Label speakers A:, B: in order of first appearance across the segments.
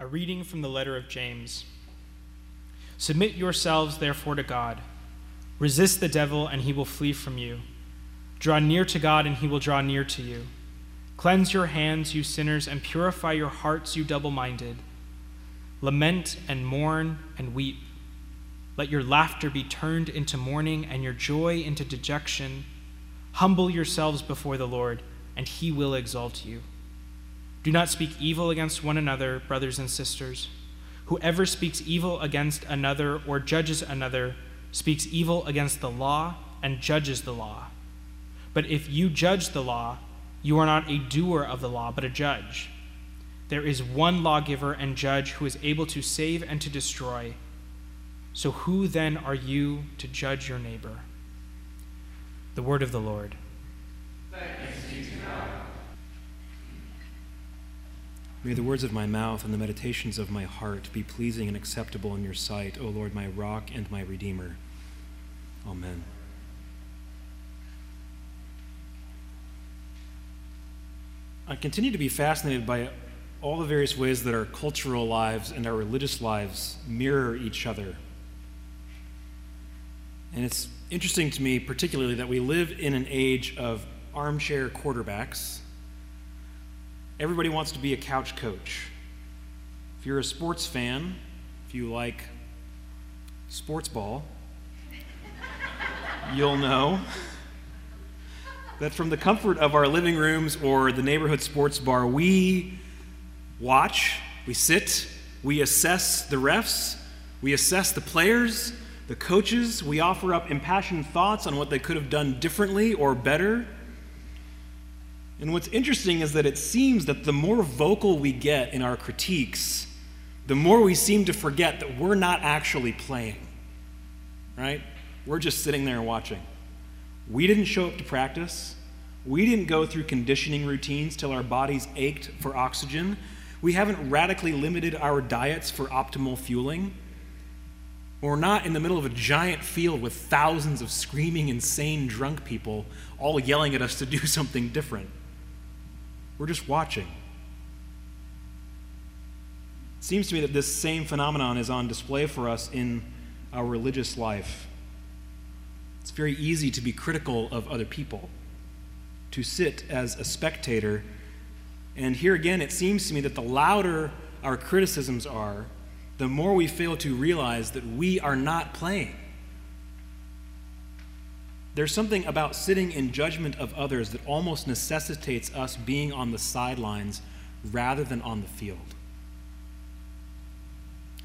A: A reading from the letter of James. Submit yourselves, therefore, to God. Resist the devil, and he will flee from you. Draw near to God, and he will draw near to you. Cleanse your hands, you sinners, and purify your hearts, you double minded. Lament and mourn and weep. Let your laughter be turned into mourning, and your joy into dejection. Humble yourselves before the Lord, and he will exalt you. Do not speak evil against one another, brothers and sisters. Whoever speaks evil against another or judges another speaks evil against the law and judges the law. But if you judge the law, you are not a doer of the law, but a judge. There is one lawgiver and judge who is able to save and to destroy. So who then are you to judge your neighbor? The word of the Lord.
B: May the words of my mouth and the meditations of my heart be pleasing and acceptable in your sight, O Lord, my rock and my redeemer. Amen. I continue to be fascinated by all the various ways that our cultural lives and our religious lives mirror each other. And it's interesting to me, particularly, that we live in an age of armchair quarterbacks. Everybody wants to be a couch coach. If you're a sports fan, if you like sports ball, you'll know that from the comfort of our living rooms or the neighborhood sports bar, we watch, we sit, we assess the refs, we assess the players, the coaches, we offer up impassioned thoughts on what they could have done differently or better. And what's interesting is that it seems that the more vocal we get in our critiques, the more we seem to forget that we're not actually playing. Right? We're just sitting there watching. We didn't show up to practice. We didn't go through conditioning routines till our bodies ached for oxygen. We haven't radically limited our diets for optimal fueling. We're not in the middle of a giant field with thousands of screaming, insane, drunk people all yelling at us to do something different. We're just watching. It seems to me that this same phenomenon is on display for us in our religious life. It's very easy to be critical of other people, to sit as a spectator. And here again, it seems to me that the louder our criticisms are, the more we fail to realize that we are not playing. There's something about sitting in judgment of others that almost necessitates us being on the sidelines rather than on the field.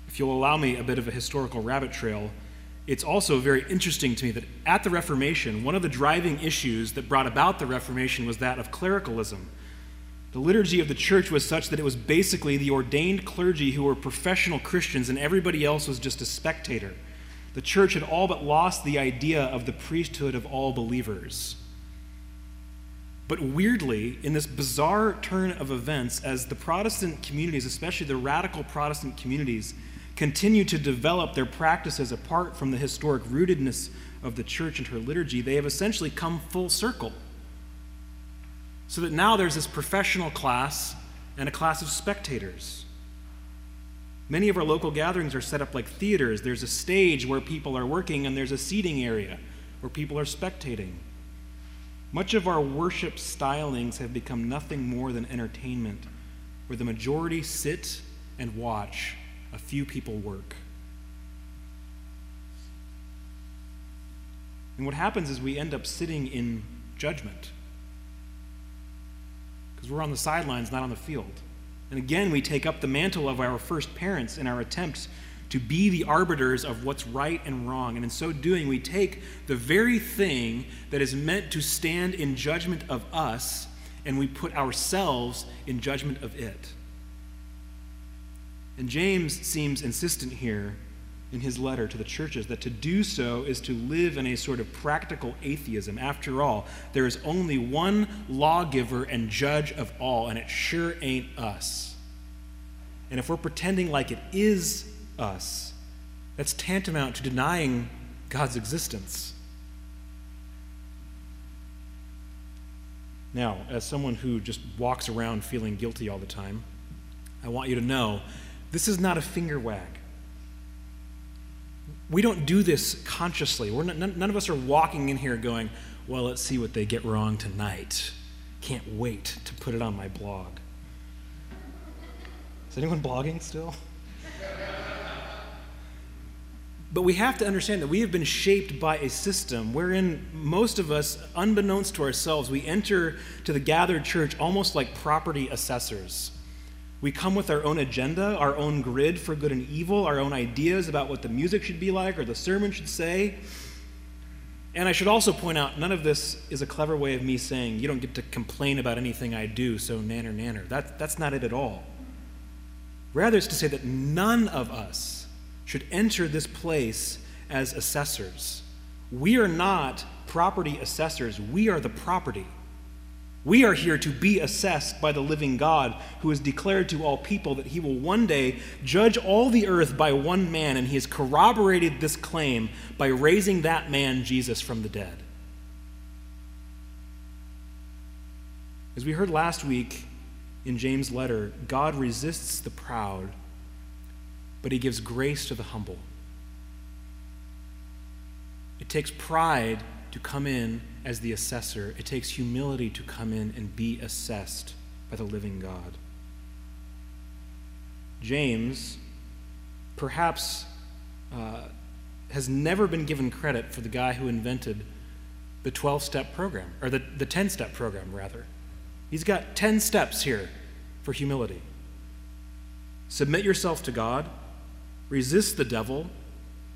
B: If you'll allow me a bit of a historical rabbit trail, it's also very interesting to me that at the Reformation, one of the driving issues that brought about the Reformation was that of clericalism. The liturgy of the church was such that it was basically the ordained clergy who were professional Christians, and everybody else was just a spectator. The church had all but lost the idea of the priesthood of all believers. But weirdly, in this bizarre turn of events, as the Protestant communities, especially the radical Protestant communities, continue to develop their practices apart from the historic rootedness of the church and her liturgy, they have essentially come full circle. So that now there's this professional class and a class of spectators. Many of our local gatherings are set up like theaters. There's a stage where people are working, and there's a seating area where people are spectating. Much of our worship stylings have become nothing more than entertainment, where the majority sit and watch a few people work. And what happens is we end up sitting in judgment because we're on the sidelines, not on the field. And again, we take up the mantle of our first parents in our attempts to be the arbiters of what's right and wrong. And in so doing, we take the very thing that is meant to stand in judgment of us and we put ourselves in judgment of it. And James seems insistent here in his letter to the churches that to do so is to live in a sort of practical atheism. After all, there is only one lawgiver and judge of all, and it sure ain't us. And if we're pretending like it is us, that's tantamount to denying God's existence. Now, as someone who just walks around feeling guilty all the time, I want you to know This is not a finger wag. We don't do this consciously. We're not, none, none of us are walking in here going, well, let's see what they get wrong tonight. Can't wait to put it on my blog. Is anyone blogging still? But we have to understand that we have been shaped by a system wherein most of us, unbeknownst to ourselves, we enter to the gathered church almost like property assessors. We come with our own agenda, our own grid for good and evil, our own ideas about what the music should be like or the sermon should say. And I should also point out, none of this is a clever way of me saying, you don't get to complain about anything I do, so nanner nanner. That, that's not it at all. Rather, it's to say that none of us should enter this place as assessors. We are not property assessors, we are the property. We are here to be assessed by the living God who has declared to all people that he will one day judge all the earth by one man, and he has corroborated this claim by raising that man, Jesus, from the dead. As we heard last week in James' letter, God resists the proud, but he gives grace to the humble. It takes pride to come in as the assessor, it takes humility to come in and be assessed by the living God. James, perhaps, uh, has never been given credit for the guy who invented the 12 step program, or the, the 10 step program, rather. He's got 10 steps here for humility. Submit yourself to God, resist the devil,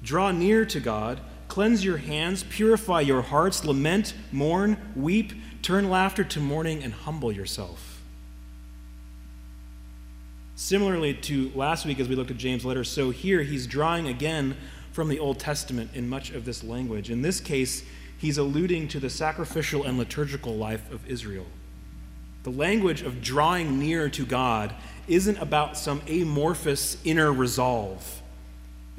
B: draw near to God, Cleanse your hands, purify your hearts, lament, mourn, weep, turn laughter to mourning, and humble yourself. Similarly to last week as we looked at James' letter, so here he's drawing again from the Old Testament in much of this language. In this case, he's alluding to the sacrificial and liturgical life of Israel. The language of drawing near to God isn't about some amorphous inner resolve.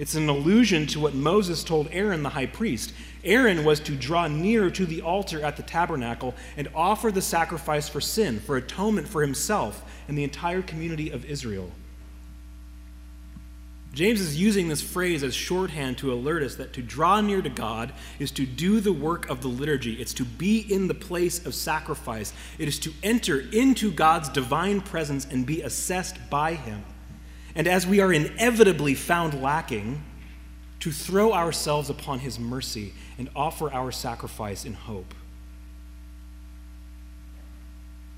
B: It's an allusion to what Moses told Aaron the high priest. Aaron was to draw near to the altar at the tabernacle and offer the sacrifice for sin, for atonement for himself and the entire community of Israel. James is using this phrase as shorthand to alert us that to draw near to God is to do the work of the liturgy. It's to be in the place of sacrifice. It is to enter into God's divine presence and be assessed by Him and as we are inevitably found lacking, to throw ourselves upon his mercy and offer our sacrifice in hope.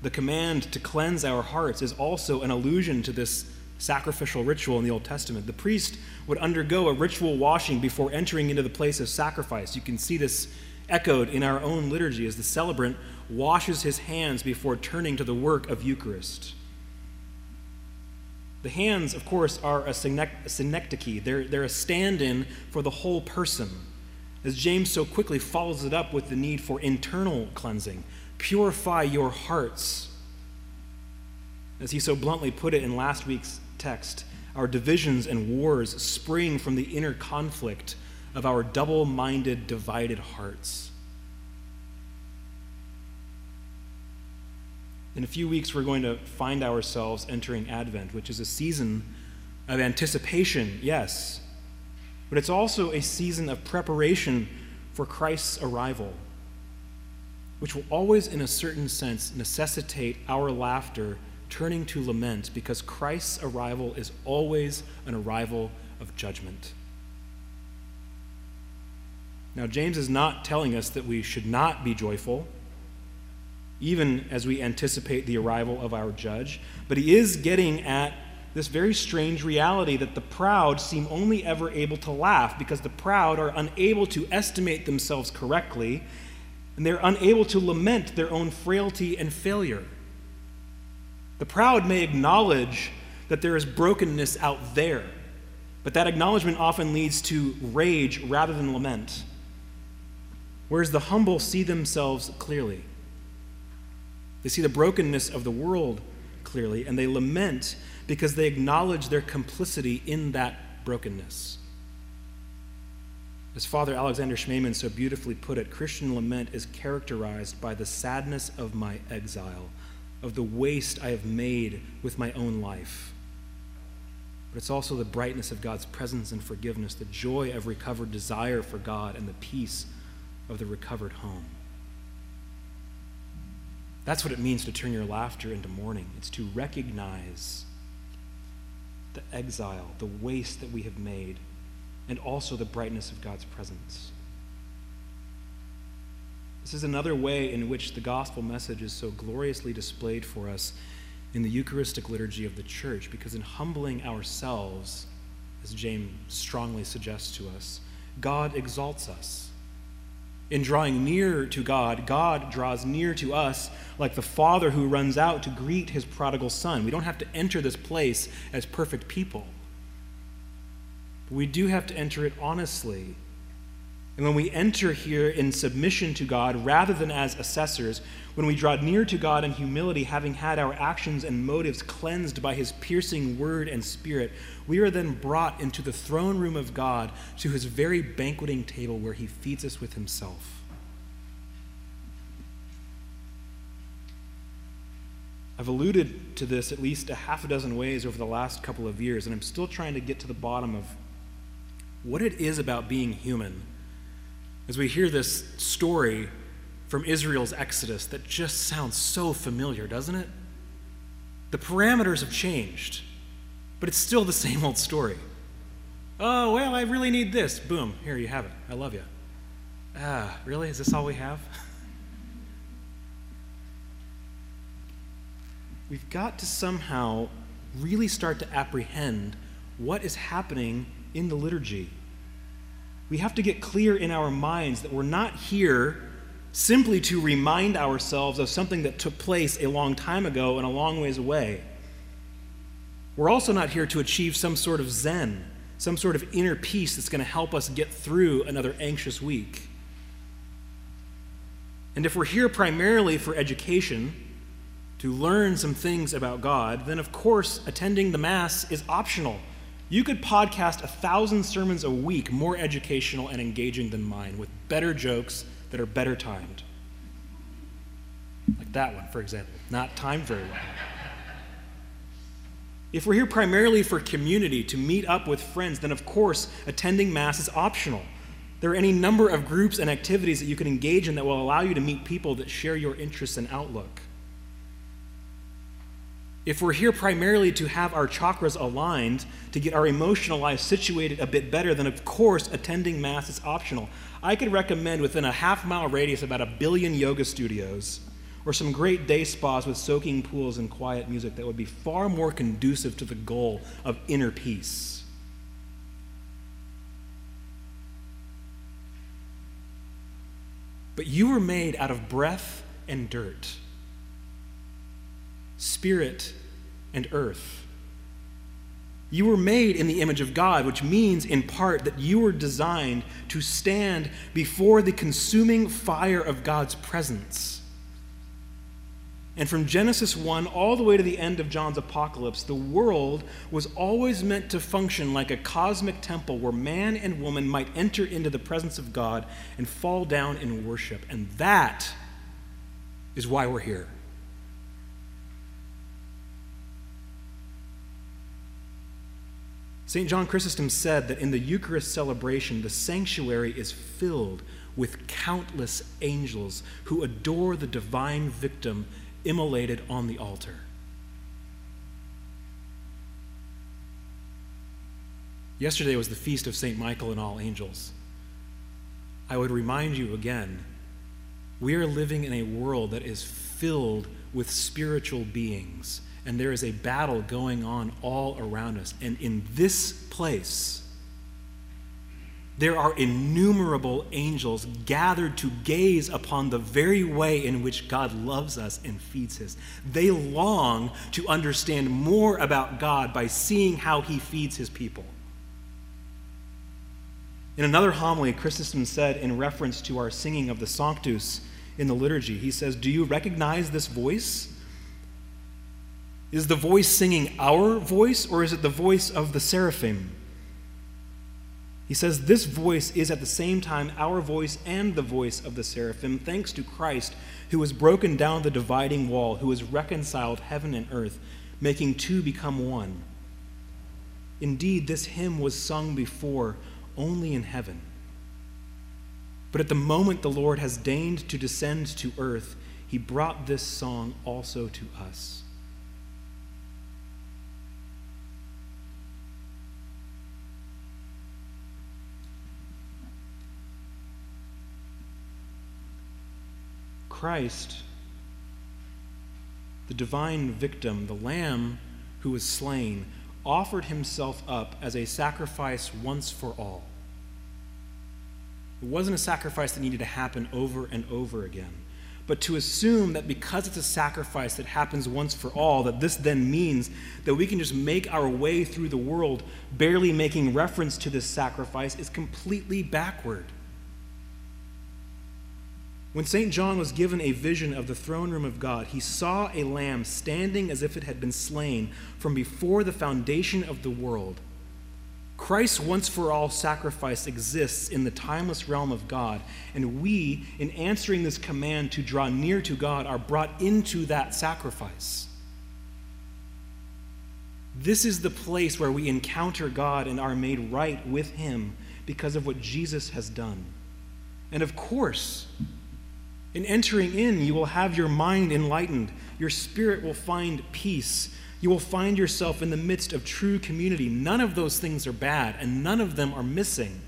B: The command to cleanse our hearts is also an allusion to this sacrificial ritual in the Old Testament. The priest would undergo a ritual washing before entering into the place of sacrifice. You can see this echoed in our own liturgy as the celebrant washes his hands before turning to the work of Eucharist. The hands, of course, are a synecdoche. They're, they're a stand in for the whole person. As James so quickly follows it up with the need for internal cleansing purify your hearts. As he so bluntly put it in last week's text, our divisions and wars spring from the inner conflict of our double minded, divided hearts. In a few weeks, we're going to find ourselves entering Advent, which is a season of anticipation, yes, but it's also a season of preparation for Christ's arrival, which will always, in a certain sense, necessitate our laughter turning to lament because Christ's arrival is always an arrival of judgment. Now, James is not telling us that we should not be joyful even as we anticipate the arrival of our judge. But he is getting at this very strange reality that the proud seem only ever able to laugh because the proud are unable to estimate themselves correctly and they're unable to lament their own frailty and failure. The proud may acknowledge that there is brokenness out there, but that acknowledgement often leads to rage rather than lament. Whereas the humble see themselves clearly. They see the brokenness of the world clearly, and they lament because they acknowledge their complicity in that brokenness. As Father Alexander Schmemann so beautifully put it, Christian lament is characterized by the sadness of my exile, of the waste I have made with my own life. but it's also the brightness of God's presence and forgiveness, the joy of recovered desire for God, and the peace of the recovered home. That's what it means to turn your laughter into mourning. It's to recognize the exile, the waste that we have made, and also the brightness of God's presence. This is another way in which the gospel message is so gloriously displayed for us in the Eucharistic liturgy of the church because in humbling ourselves, as James strongly suggests to us, God exalts us. In drawing near to God, God draws near to us like the father who runs out to greet his prodigal son. We don't have to enter this place as perfect people, but we do have to enter it honestly and when we enter here in submission to God rather than as assessors, when we draw near to God in humility, having had our actions and motives cleansed by his piercing word and spirit, we are then brought into the throne room of God to his very banqueting table where he feeds us with himself. I've alluded to this at least a half a dozen ways over the last couple of years, and I'm still trying to get to the bottom of what it is about being human as we hear this story from Israel's exodus that just sounds so familiar, doesn't it? The parameters have changed, but it's still the same old story. Oh, well, I really need this. Boom, here you have it. I love you. Ah, really? Is this all we have? We've got to somehow really start to apprehend what is happening in the liturgy we have to get clear in our minds that we're not here simply to remind ourselves of something that took place a long time ago and a long ways away. We're also not here to achieve some sort of zen, some sort of inner peace that's going to help us get through another anxious week. And if we're here primarily for education, to learn some things about God, then of course attending the Mass is optional. You could podcast a thousand sermons a week more educational and engaging than mine with better jokes that are better timed. Like that one, for example, not timed very well. If we're here primarily for community, to meet up with friends, then of course attending Mass is optional. There are any number of groups and activities that you can engage in that will allow you to meet people that share your interests and outlook. If we're here primarily to have our chakras aligned, to get our emotional life situated a bit better, then of course attending Mass is optional. I could recommend within a half mile radius about a billion yoga studios or some great day spas with soaking pools and quiet music that would be far more conducive to the goal of inner peace. But you were made out of breath and dirt spirit, and earth. You were made in the image of God, which means, in part, that you were designed to stand before the consuming fire of God's presence. And from Genesis 1 all the way to the end of John's apocalypse, the world was always meant to function like a cosmic temple where man and woman might enter into the presence of God and fall down in worship. And that is why we're here. St. John Chrysostom said that in the Eucharist celebration, the sanctuary is filled with countless angels who adore the divine victim immolated on the altar. Yesterday was the feast of St. Michael and all angels. I would remind you again we are living in a world that is filled with spiritual beings and there is a battle going on all around us. And in this place, there are innumerable angels gathered to gaze upon the very way in which God loves us and feeds us. They long to understand more about God by seeing how he feeds his people. In another homily, Chrysostom said in reference to our singing of the Sanctus in the liturgy, he says, Do you recognize this voice? Is the voice singing our voice, or is it the voice of the seraphim? He says, This voice is at the same time our voice and the voice of the seraphim, thanks to Christ, who has broken down the dividing wall, who has reconciled heaven and earth, making two become one. Indeed, this hymn was sung before only in heaven. But at the moment the Lord has deigned to descend to earth, he brought this song also to us. Christ, the divine victim, the lamb who was slain, offered himself up as a sacrifice once for all. It wasn't a sacrifice that needed to happen over and over again. But to assume that because it's a sacrifice that happens once for all, that this then means that we can just make our way through the world barely making reference to this sacrifice is completely backward. When St. John was given a vision of the throne room of God, he saw a lamb standing as if it had been slain from before the foundation of the world. Christ's once for all sacrifice exists in the timeless realm of God, and we, in answering this command to draw near to God, are brought into that sacrifice. This is the place where we encounter God and are made right with Him because of what Jesus has done. And of course, in entering in, you will have your mind enlightened. Your spirit will find peace. You will find yourself in the midst of true community. None of those things are bad, and none of them are missing.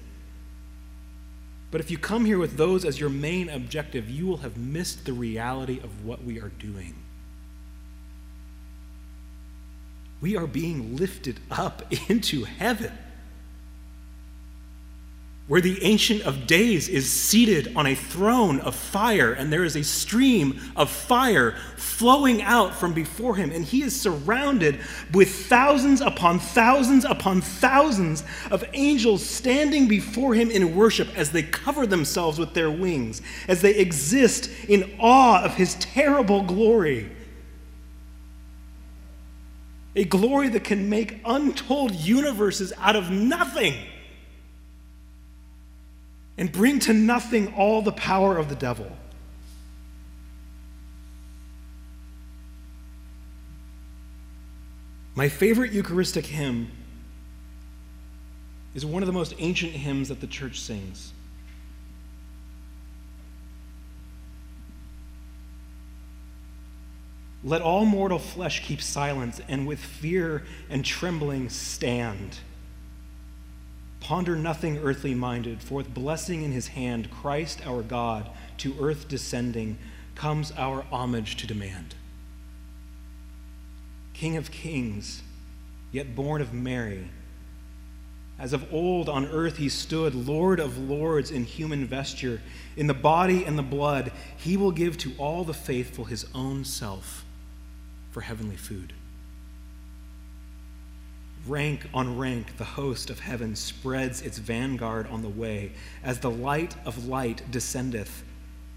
B: But if you come here with those as your main objective, you will have missed the reality of what we are doing. We are being lifted up into heaven where the Ancient of Days is seated on a throne of fire, and there is a stream of fire flowing out from before him, and he is surrounded with thousands upon thousands upon thousands of angels standing before him in worship as they cover themselves with their wings, as they exist in awe of his terrible glory. A glory that can make untold universes out of nothing and bring to nothing all the power of the devil. My favorite Eucharistic hymn is one of the most ancient hymns that the church sings. Let all mortal flesh keep silence and with fear and trembling stand. Ponder nothing earthly minded, for with blessing in his hand, Christ our God, to earth descending, comes our homage to demand. King of kings, yet born of Mary, as of old on earth he stood, Lord of lords in human vesture, in the body and the blood, he will give to all the faithful his own self for heavenly food. Rank on rank, the host of heaven spreads its vanguard on the way as the light of light descendeth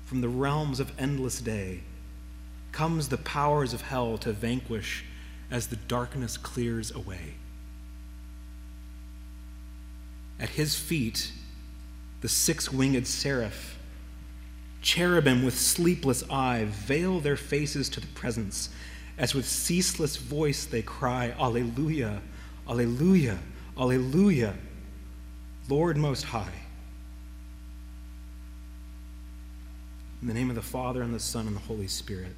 B: from the realms of endless day. Comes the powers of hell to vanquish as the darkness clears away. At his feet, the six winged seraph, cherubim with sleepless eye, veil their faces to the presence, as with ceaseless voice they cry, Alleluia. Alleluia, Alleluia, Lord Most High. In the name of the Father, and the Son, and the Holy Spirit.